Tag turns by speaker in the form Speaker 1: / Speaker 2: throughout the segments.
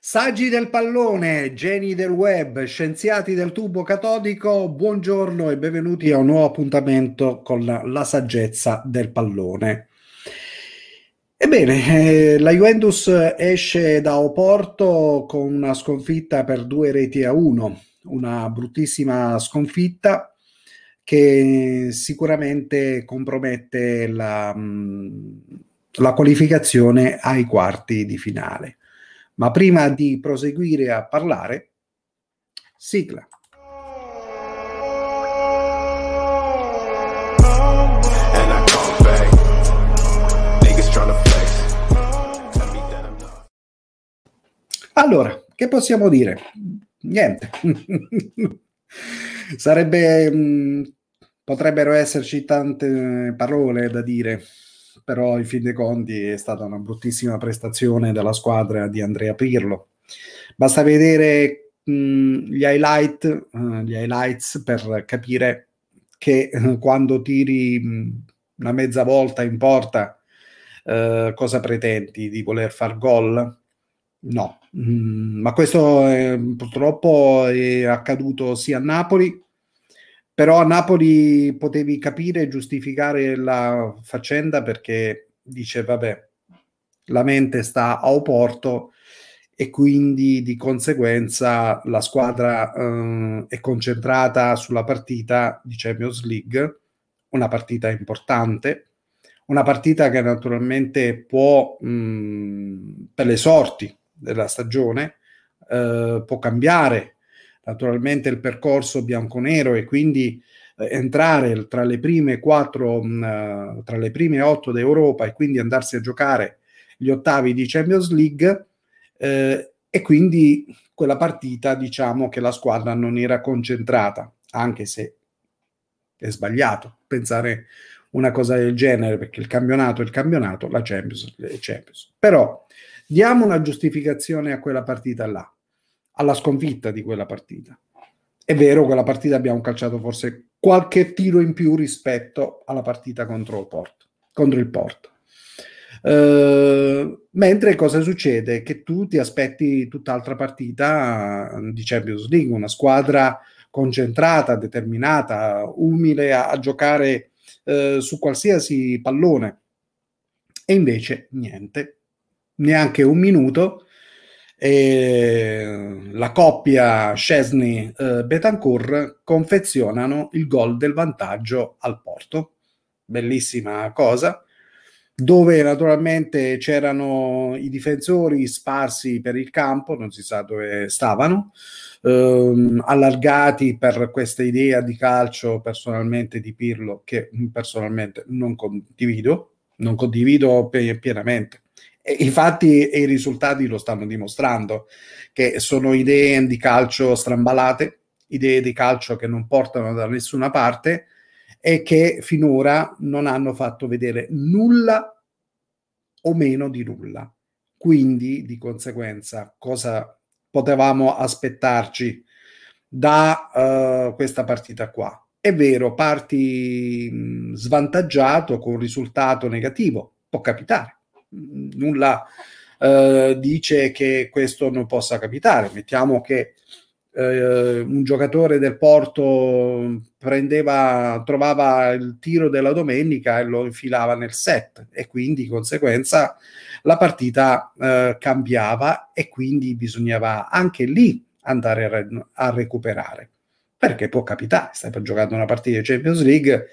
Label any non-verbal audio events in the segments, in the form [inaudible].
Speaker 1: Saggi del pallone, geni del web, scienziati del tubo catodico, buongiorno e benvenuti a un nuovo appuntamento con la, la saggezza del pallone. Ebbene, eh, la Juventus esce da Oporto con una sconfitta per due reti a uno, una bruttissima sconfitta che sicuramente compromette la, mm, la qualificazione ai quarti di finale. Ma prima di proseguire a parlare, sigla. Allora, che possiamo dire? Niente. [laughs] Sarebbe, mh, potrebbero esserci tante parole da dire però in fin dei conti è stata una bruttissima prestazione della squadra di Andrea Pirlo. Basta vedere mh, gli, highlight, uh, gli highlights per capire che uh, quando tiri mh, una mezza volta in porta uh, cosa pretendi di voler far gol? No, mm, ma questo è, purtroppo è accaduto sia a Napoli però a Napoli potevi capire e giustificare la faccenda perché dice vabbè la mente sta a Oporto e quindi di conseguenza la squadra eh, è concentrata sulla partita di Champions League, una partita importante, una partita che naturalmente può, mh, mm, per le sorti della stagione, eh, può cambiare naturalmente il percorso bianco-nero e quindi eh, entrare tra le prime quattro, mh, mm, tra le prime otto d'Europa e quindi andarsi a giocare gli ottavi di Champions League eh, e quindi quella partita diciamo che la squadra non era concentrata, anche se è sbagliato pensare una cosa del genere perché il campionato è il campionato, la Champions è Champions. Però diamo una giustificazione a quella partita là alla sconfitta di quella partita. È vero, quella partita abbiamo calciato forse qualche tiro in più rispetto alla partita contro il Porto. Contro il Porto. Uh, mentre cosa succede? Che tu ti aspetti tutt'altra partita di Champions League, una squadra concentrata, determinata, umile a, a giocare uh, su qualsiasi pallone. E invece niente, neanche un minuto e la coppia Scesni-Betancourt eh, confezionano il gol del vantaggio al Porto. Bellissima cosa, dove naturalmente c'erano i difensori sparsi per il campo, non si sa dove stavano, ehm, allargati per questa idea di calcio personalmente di Pirlo che personalmente non condivido, non condivido pienamente e infatti i risultati lo stanno dimostrando, che sono idee di calcio strambalate, idee di calcio che non portano da nessuna parte e che finora non hanno fatto vedere nulla o meno di nulla. Quindi, di conseguenza, cosa potevamo aspettarci da uh, questa partita qua? È vero, parti mh, svantaggiato con risultato negativo, può capitare nulla eh, dice che questo non possa capitare. Mettiamo che eh, un giocatore del Porto prendeva, trovava il tiro della domenica e lo infilava nel set e quindi di conseguenza la partita eh, cambiava e quindi bisognava anche lì andare a, re- a recuperare perché può capitare, stai giocare una partita di Champions League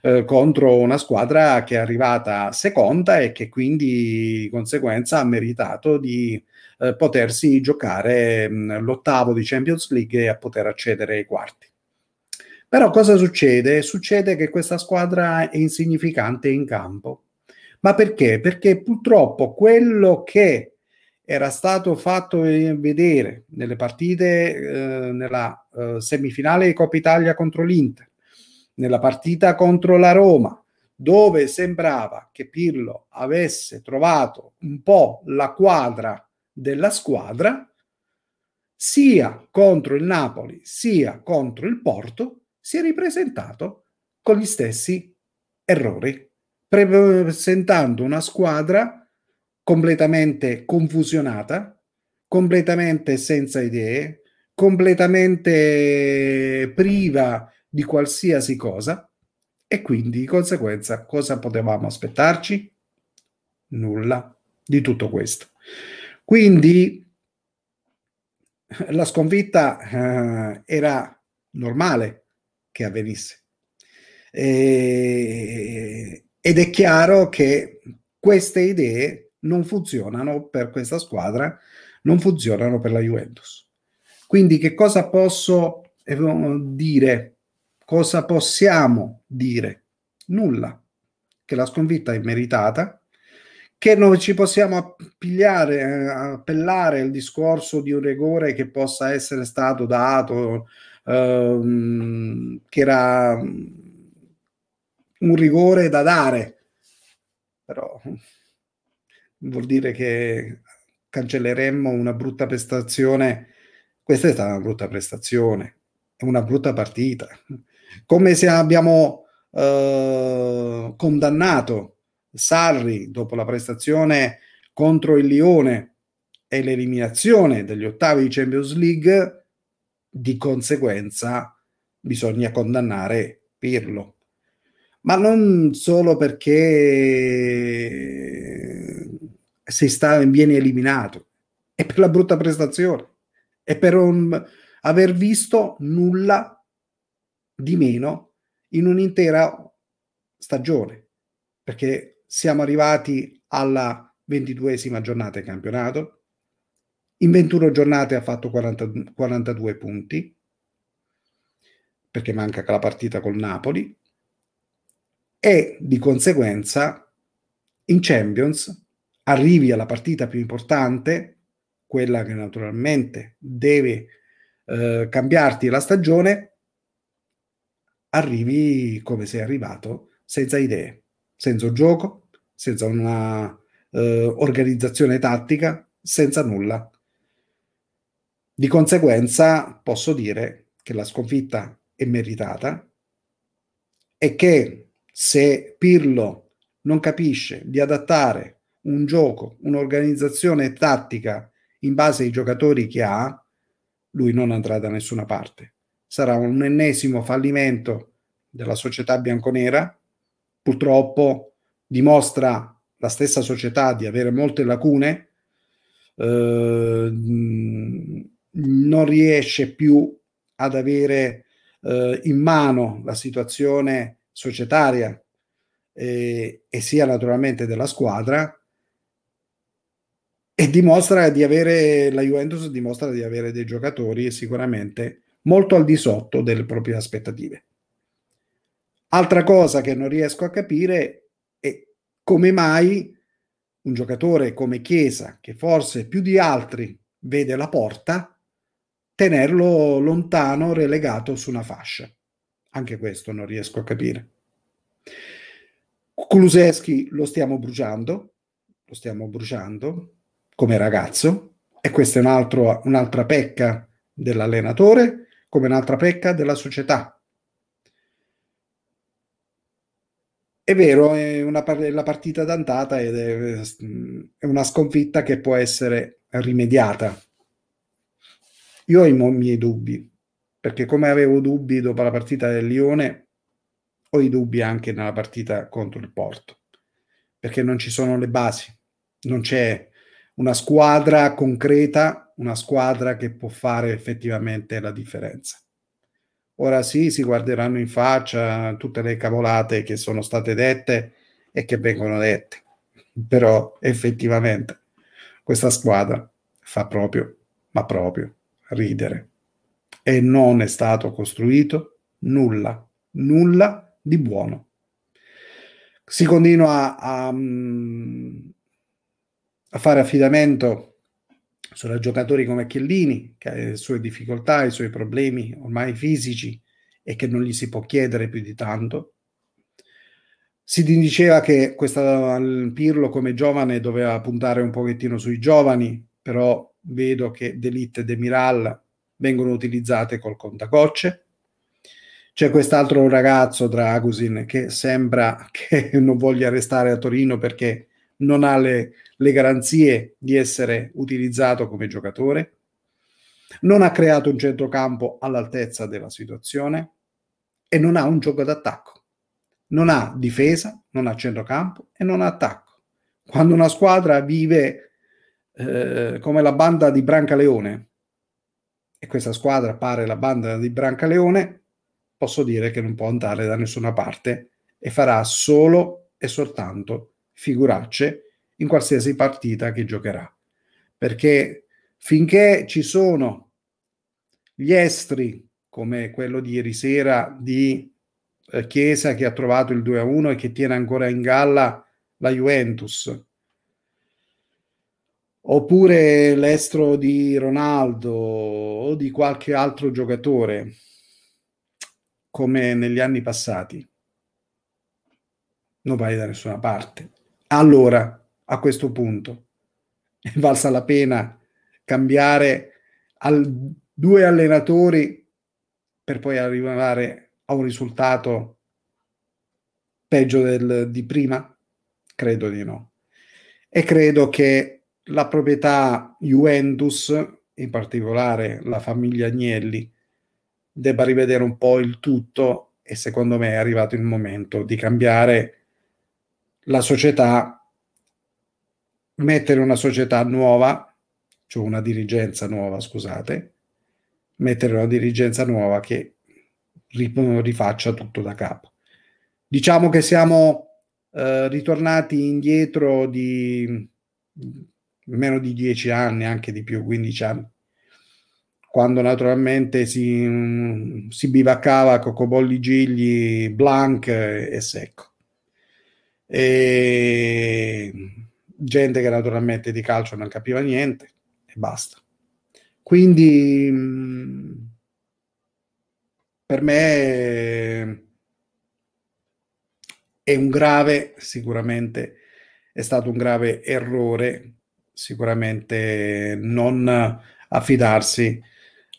Speaker 1: eh, contro una squadra che è arrivata seconda e che quindi di conseguenza ha meritato di eh, potersi giocare mh, l'ottavo di Champions League e a poter accedere ai quarti. Però cosa succede? Succede che questa squadra è insignificante in campo. Ma perché? Perché purtroppo quello che era stato fatto vedere nelle partite eh, nella eh, semifinale di Coppa Italia contro l'Inter, nella partita contro la Roma, dove sembrava che Pirlo avesse trovato un po' la quadra della squadra, sia contro il Napoli sia contro il Porto, si è ripresentato con gli stessi errori, presentando una squadra completamente confusionata, completamente senza idee, completamente priva di qualsiasi cosa e quindi di conseguenza cosa potevamo aspettarci? Nulla di tutto questo. Quindi la sconfitta eh, era normale che avvenisse. E, ed è chiaro che queste idee non funzionano per questa squadra, non funzionano per la Juventus. Quindi che cosa posso eh, dire? Cosa possiamo dire? Nulla. Che la sconfitta è meritata, che non ci possiamo appigliare, eh, appellare al discorso di un rigore che possa essere stato dato, ehm, che era un rigore da dare, però vuol dire che cancelleremmo una brutta prestazione. Questa è stata una brutta prestazione, è una brutta partita. Come se abbiamo eh, condannato Sarri dopo la prestazione contro il Lione e l'eliminazione degli ottavi di Champions League, di conseguenza bisogna condannare Pirlo. Ma non solo perché si sta, viene eliminato, è per la brutta prestazione, è per un, aver visto nulla di meno in un'intera stagione, perché siamo arrivati alla ventiduesima giornata di campionato. In 21 giornate ha fatto 40, 42 punti, perché manca la partita col Napoli, e di conseguenza in Champions arrivi alla partita più importante, quella che naturalmente deve eh, cambiarti la stagione, arrivi come sei arrivato, senza idee, senza gioco, senza una eh, organizzazione tattica, senza nulla. Di conseguenza posso dire che la sconfitta è meritata e che se Pirlo non capisce di adattare un gioco, un'organizzazione tattica in base ai giocatori che ha, lui non andrà da nessuna parte. Sarà un ennesimo fallimento della società bianconera. Purtroppo dimostra la stessa società di avere molte lacune, eh, non riesce più ad avere eh, in mano la situazione societaria eh, e sia naturalmente della squadra e dimostra di avere la Juventus dimostra di avere dei giocatori sicuramente molto al di sotto delle proprie aspettative. Altra cosa che non riesco a capire come mai un giocatore come Chiesa, che forse più di altri vede la porta, tenerlo lontano, relegato su una fascia. Anche questo non riesco a capire. Kuluseschi lo stiamo bruciando, lo stiamo bruciando come ragazzo, e questa è un altro, un'altra pecca dell'allenatore, come un'altra pecca della società. È vero, è una, la partita d'andata ed è, è una sconfitta che può essere rimediata. Io ho i miei dubbi, perché come avevo dubbi dopo la partita del Lione, ho i dubbi anche nella partita contro il Porto, perché non ci sono le basi, non c'è una squadra concreta, una squadra che può fare effettivamente la differenza. Ora sì, si guarderanno in faccia tutte le cavolate che sono state dette e che vengono dette, però effettivamente questa squadra fa proprio, ma proprio ridere. E non è stato costruito nulla, nulla di buono. Si continua a, a, a fare affidamento sono giocatori come Chiellini, che ha le sue difficoltà, i suoi problemi ormai fisici e che non gli si può chiedere più di tanto. Si diceva che questa Pirlo come giovane doveva puntare un pochettino sui giovani, però vedo che D'Elite e Demiral vengono utilizzate col contagocce. C'è quest'altro ragazzo, Dragusin, che sembra [laughs] che non voglia restare a Torino perché non ha le, le garanzie di essere utilizzato come giocatore, non ha creato un centrocampo all'altezza della situazione e non ha un gioco d'attacco. Non ha difesa, non ha centrocampo e non ha attacco. Quando una squadra vive eh, come la banda di Brancaleone e questa squadra pare la banda di Brancaleone, posso dire che non può andare da nessuna parte e farà solo e soltanto figuracce in qualsiasi partita che giocherà. Perché finché ci sono gli estri, come quello di ieri sera di eh, Chiesa che ha trovato il 2-1 e che tiene ancora in galla la Juventus, oppure l'estro di Ronaldo o di qualche altro giocatore, come negli anni passati, non vai da nessuna parte. Allora, a questo punto, [laughs] è valsa la pena cambiare al, due allenatori per poi arrivare a un risultato peggio del, di prima? Credo di no. E credo che la proprietà Juventus, in particolare la famiglia Agnelli, debba rivedere un po' il tutto e secondo me è arrivato il momento di cambiare la società, mettere una società nuova, cioè una dirigenza nuova, scusate, mettere una dirigenza nuova che rifaccia tutto da capo. Diciamo che siamo eh, ritornati indietro di meno di dieci anni, anche di più, 15 anni, quando naturalmente si, si bivaccava Cocobolli Gigli, Blanc e Secco e gente che naturalmente di calcio non capiva niente e basta. Quindi per me è un grave, sicuramente è stato un grave errore, sicuramente non affidarsi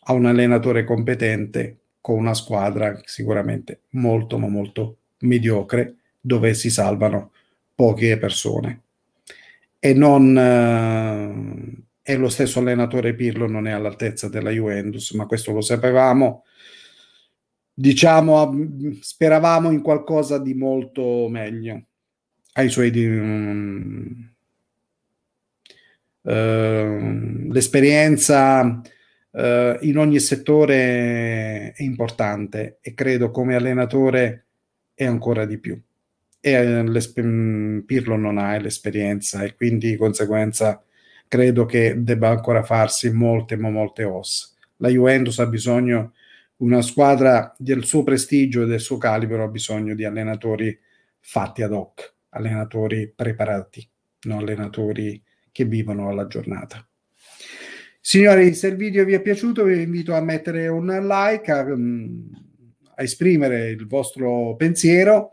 Speaker 1: a un allenatore competente con una squadra sicuramente molto ma molto mediocre dove si salvano poche persone. E non eh, e lo stesso allenatore Pirlo non è all'altezza della Juventus, ma questo lo sapevamo. Diciamo, speravamo in qualcosa di molto meglio ai suoi di, um, uh, l'esperienza uh, in ogni settore è importante e credo come allenatore è ancora di più e Pirlo non ha l'esperienza e quindi di conseguenza credo che debba ancora farsi molte ma molte ossa. La Juventus ha bisogno una squadra del suo prestigio e del suo calibro ha bisogno di allenatori fatti ad hoc, allenatori preparati, non allenatori che vivono alla giornata. Signori, se il video vi è piaciuto vi invito a mettere un like, a, a esprimere il vostro pensiero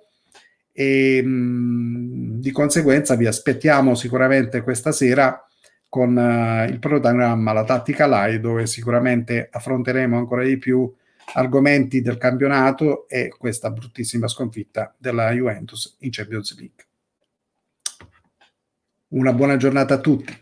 Speaker 1: e mh, di conseguenza vi aspettiamo sicuramente questa sera con uh, il programma La Tattica Live dove sicuramente affronteremo ancora di più argomenti del campionato e questa bruttissima sconfitta della Juventus in Champions League. Una buona giornata a tutti.